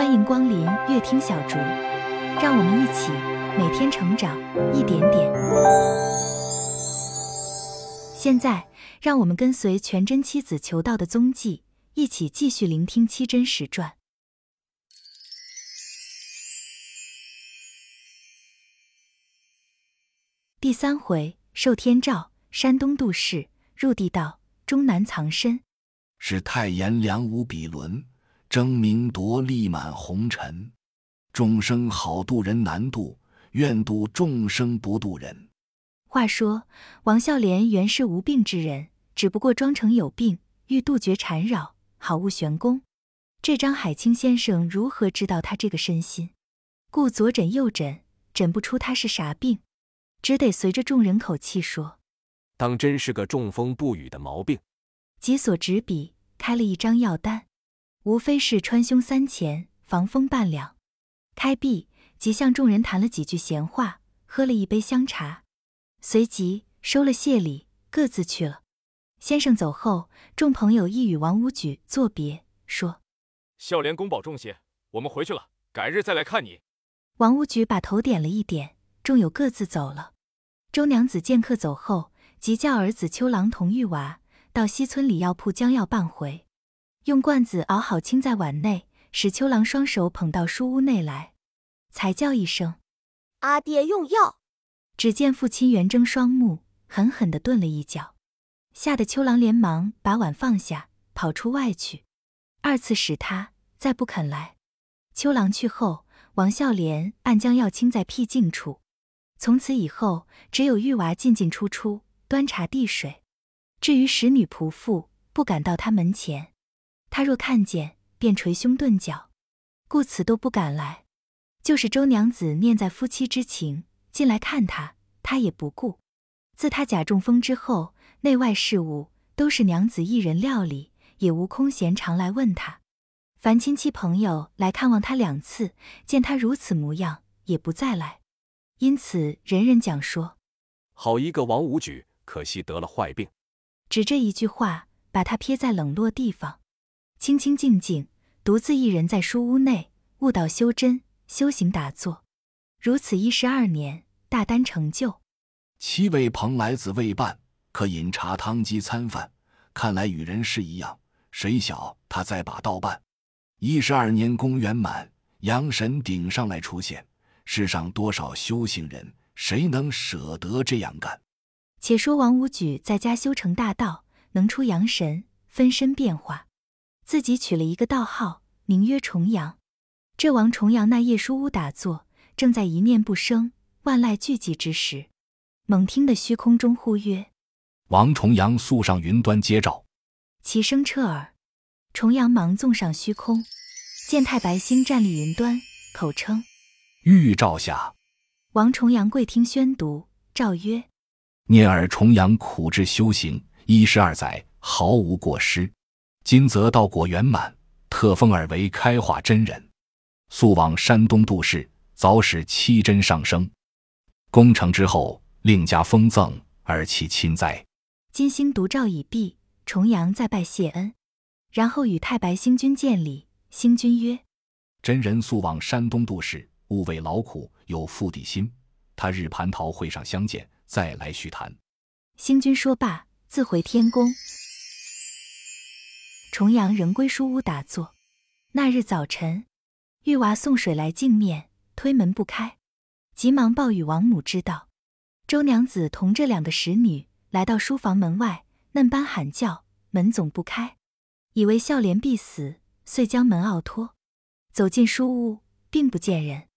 欢迎光临乐听小竹，让我们一起每天成长一点点。现在，让我们跟随全真七子求道的踪迹，一起继续聆听七真实传第三回：受天诏，山东度世入地道，终南藏身。是太炎梁无比伦，争名夺利满红尘。众生好渡人难渡，愿渡众生不渡人。话说王孝廉原是无病之人，只不过装成有病，欲杜绝缠扰，好悟玄功。这张海清先生如何知道他这个身心？故左诊右诊，诊不出他是啥病，只得随着众人口气说，当真是个中风不语的毛病。即所执笔开了一张药单，无非是川胸三钱，防风半两。开毕，即向众人谈了几句闲话，喝了一杯香茶，随即收了谢礼，各自去了。先生走后，众朋友亦与王无举作别，说：“孝廉公保重些，我们回去了，改日再来看你。”王无举把头点了一点，众友各自走了。周娘子见客走后，即叫儿子秋郎同玉娃。到西村里药铺将药办回，用罐子熬好，清在碗内，使秋郎双手捧到书屋内来，才叫一声：“阿爹用药。”只见父亲圆睁双目，狠狠地顿了一脚，吓得秋郎连忙把碗放下，跑出外去。二次使他再不肯来。秋郎去后，王孝廉暗将药倾在僻静处，从此以后，只有玉娃进进出出，端茶递水。至于使女仆妇，不敢到他门前。他若看见，便捶胸顿脚，故此都不敢来。就是周娘子念在夫妻之情，进来看他，他也不顾。自他假中风之后，内外事务都是娘子一人料理，也无空闲常来问他。凡亲戚朋友来看望他两次，见他如此模样，也不再来。因此人人讲说：好一个王武举，可惜得了坏病。只这一句话，把他撇在冷落地方，清清静静，独自一人在书屋内悟道修真、修行打坐，如此一十二年，大丹成就。七位蓬莱子未半，可饮茶汤鸡餐饭，看来与人是一样。谁晓他再把道办，一十二年功圆满，阳神顶上来出现。世上多少修行人，谁能舍得这样干？且说王武举在家修成大道，能出阳神，分身变化，自己取了一个道号，名曰重阳。这王重阳那夜书屋打坐，正在一念不生，万籁俱寂之时，猛听得虚空中呼曰：“王重阳速上云端接诏。”其声彻耳，重阳忙纵上虚空，见太白星站立云端，口称：“玉诏下。”王重阳跪听宣读，诏曰。念尔重阳苦志修行一十二载，毫无过失。今则道果圆满，特封尔为开化真人，速往山东度世，早使七真上升。功成之后，另加封赠而其亲哉。金星独照已毕，重阳再拜谢恩，然后与太白星君见礼。星君曰：“真人速往山东度世，勿为劳苦，有负地心。他日蟠桃会上相见。”再来叙谈。星君说罢，自回天宫。重阳仍归书屋打坐。那日早晨，玉娃送水来净面，推门不开，急忙报与王母知道。周娘子同这两个使女来到书房门外，嫩般喊叫，门总不开，以为孝廉必死，遂将门拗脱，走进书屋，并不见人。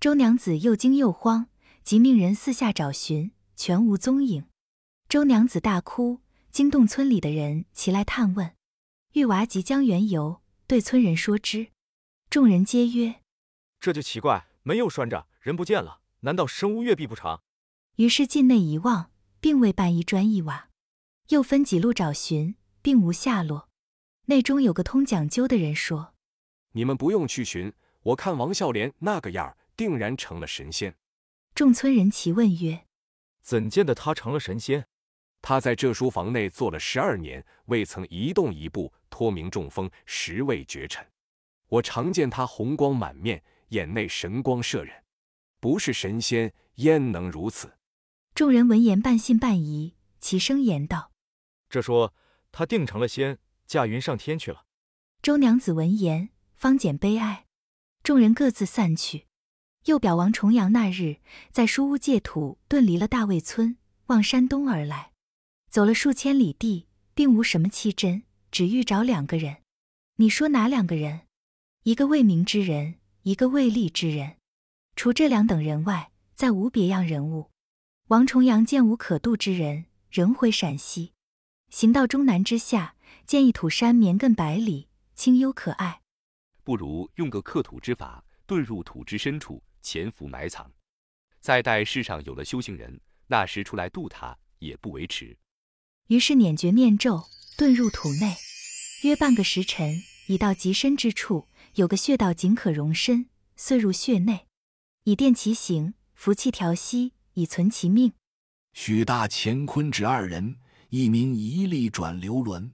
周娘子又惊又慌，即命人四下找寻。全无踪影，周娘子大哭，惊动村里的人齐来探问。玉娃即将缘由对村人说之，众人皆曰：“这就奇怪，门又拴着，人不见了，难道生屋月壁不成？”于是进内一望，并未半一砖一瓦。又分几路找寻，并无下落。内中有个通讲究的人说：“你们不用去寻，我看王孝廉那个样儿，定然成了神仙。”众村人齐问曰。怎见得他成了神仙？他在这书房内坐了十二年，未曾移动一步，托名中风，实未绝尘。我常见他红光满面，眼内神光摄人，不是神仙，焉能如此？众人闻言半信半疑，齐声言道：“这说他定成了仙，驾云上天去了。”周娘子闻言，方减悲哀。众人各自散去。又表王重阳那日在书屋借土遁离了大卫村，往山东而来，走了数千里地，并无什么奇珍，只遇着两个人。你说哪两个人？一个未明之人，一个魏厉之人。除这两等人外，再无别样人物。王重阳见无可渡之人，仍回陕西，行到终南之下，见一土山绵亘百里，清幽可爱，不如用个克土之法，遁入土之深处，潜伏埋藏，再待世上有了修行人，那时出来渡他，也不为迟。于是捻诀念咒，遁入土内，约半个时辰，已到极深之处，有个穴道仅可容身，遂入穴内，以垫其形，服气调息。以存其命。许大乾坤指二人，一名一力转流轮。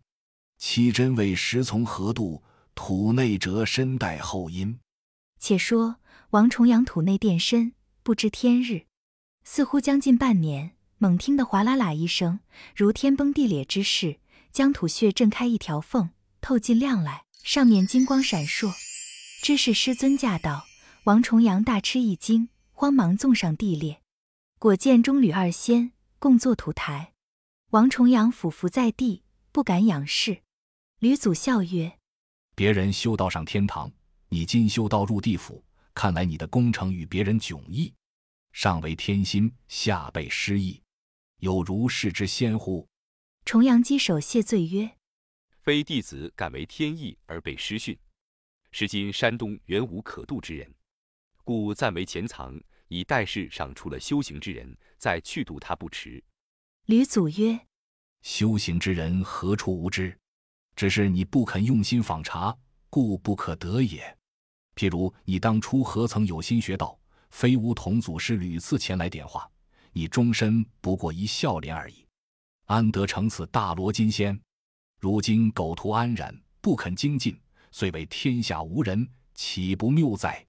七真为时从何度？土内折身带后因。且说王重阳土内垫身，不知天日，似乎将近半年。猛听得哗啦啦一声，如天崩地裂之势，将土穴震开一条缝，透进亮来，上面金光闪烁。知是师尊驾到，王重阳大吃一惊，慌忙纵上地裂。果见中吕二仙共坐土台，王重阳俯伏在地，不敢仰视。吕祖笑曰：“别人修道上天堂，你今修道入地府，看来你的功成与别人迥异。上为天心，下被失意，有如是之仙乎？”重阳稽首谢罪曰：“非弟子敢为天意而被师训。是今山东原无可渡之人，故暂为潜藏。”以待世上出了修行之人，再去度他不迟。吕祖曰：“修行之人何处无知？只是你不肯用心访查，故不可得也。譬如你当初何曾有心学道？非吾同祖师屡次前来点化，你终身不过一笑脸而已，安得成此大罗金仙？如今苟图安然，不肯精进，遂为天下无人，岂不谬哉？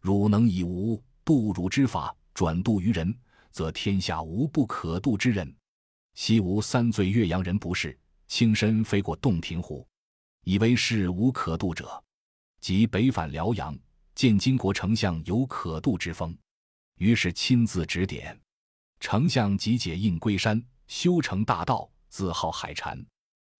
汝能以无。”度汝之法转度于人，则天下无不可度之人。昔无三罪岳阳人不是，轻身飞过洞庭湖，以为是无可度者。即北返辽阳，见金国丞相有可度之风，于是亲自指点。丞相即解印归山，修成大道，自号海禅。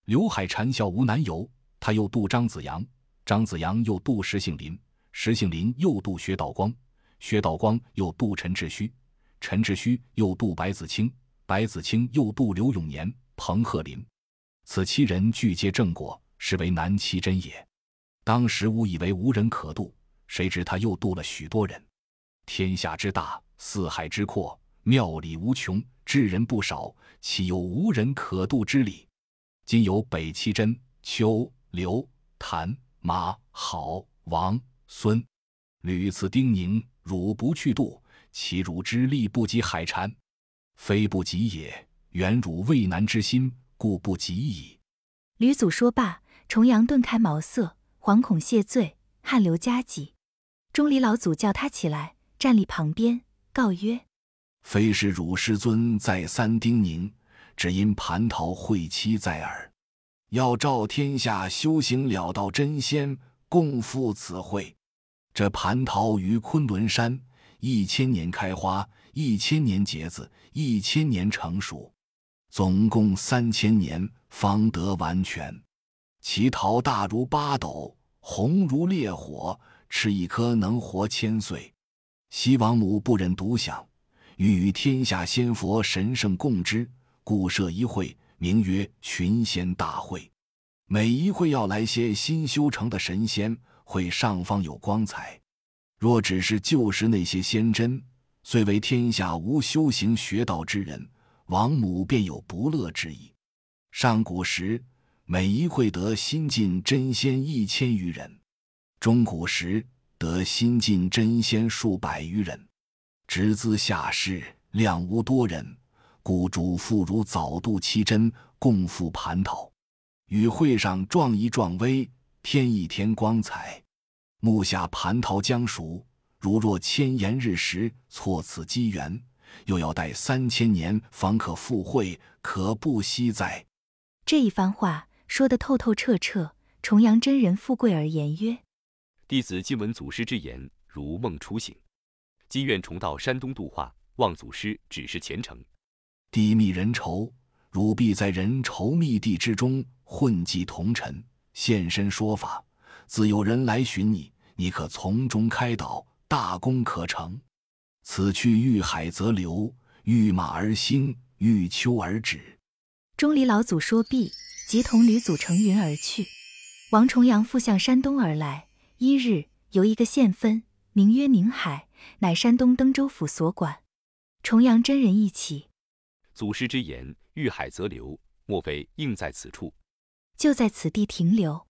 刘海禅笑无难由，他又渡张子阳，张子阳又渡石杏林，石杏林又渡薛道光。薛道光又渡陈志虚，陈志虚又渡白子清，白子清又渡刘永年、彭鹤林。此七人俱皆正果，实为难七真也。当时吾以为无人可渡，谁知他又渡了许多人。天下之大，四海之阔，妙理无穷，智人不少，岂有无人可渡之理？今有北齐真、邱、刘、谭、马、郝、王、孙，屡次叮咛。汝不去度，其汝之力不及海禅，非不及也。原汝畏难之心，故不及矣。吕祖说罢，重阳顿开茅塞，惶恐谢罪，汗流浃脊。钟离老祖叫他起来，站立旁边，告曰：“非是汝师尊再三叮咛，只因蟠桃会期在耳，要召天下修行了道真仙，共赴此会。”这蟠桃于昆仑山，一千年开花，一千年结子，一千年成熟，总共三千年方得完全。其桃大如八斗，红如烈火，吃一颗能活千岁。西王母不忍独享，欲与天下仙佛神圣共之，故设一会，名曰群仙大会。每一会要来些新修成的神仙。会上方有光彩，若只是旧时那些仙真，虽为天下无修行学道之人，王母便有不乐之意。上古时，每一会得新晋真仙一千余人；中古时得新晋真仙数百余人；直资下士量无多人，故主妇如早度七真，共赴蟠桃，与会上壮一壮威。添一添光彩，目下蟠桃将熟，如若千言日时错此机缘，又要待三千年方可复会，可不惜哉？这一番话说得透透彻彻。重阳真人富贵而言曰：“弟子今闻祖师之言，如梦初醒，今愿重到山东度化，望祖师指示前程。低密人稠，汝必在人稠密地之中混迹同尘，现身说法。”自有人来寻你，你可从中开导，大功可成。此去遇海则流，遇马而兴，遇丘而止。钟离老祖说毕，即同吕祖乘云而去。王重阳复向山东而来。一日，由一个县分，名曰宁海，乃山东登州府所管。重阳真人一起，祖师之言，遇海则流，莫非应在此处？就在此地停留。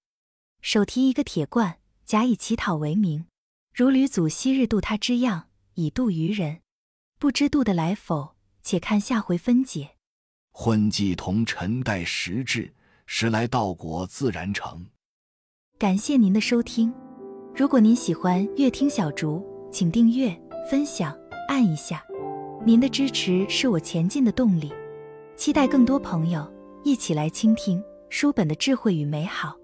手提一个铁罐，假以乞讨为名，如吕祖昔日渡他之样，以渡愚人。不知渡的来否？且看下回分解。混迹同尘待时至，时来道果自然成。感谢您的收听，如果您喜欢乐听小竹，请订阅、分享、按一下，您的支持是我前进的动力。期待更多朋友一起来倾听书本的智慧与美好。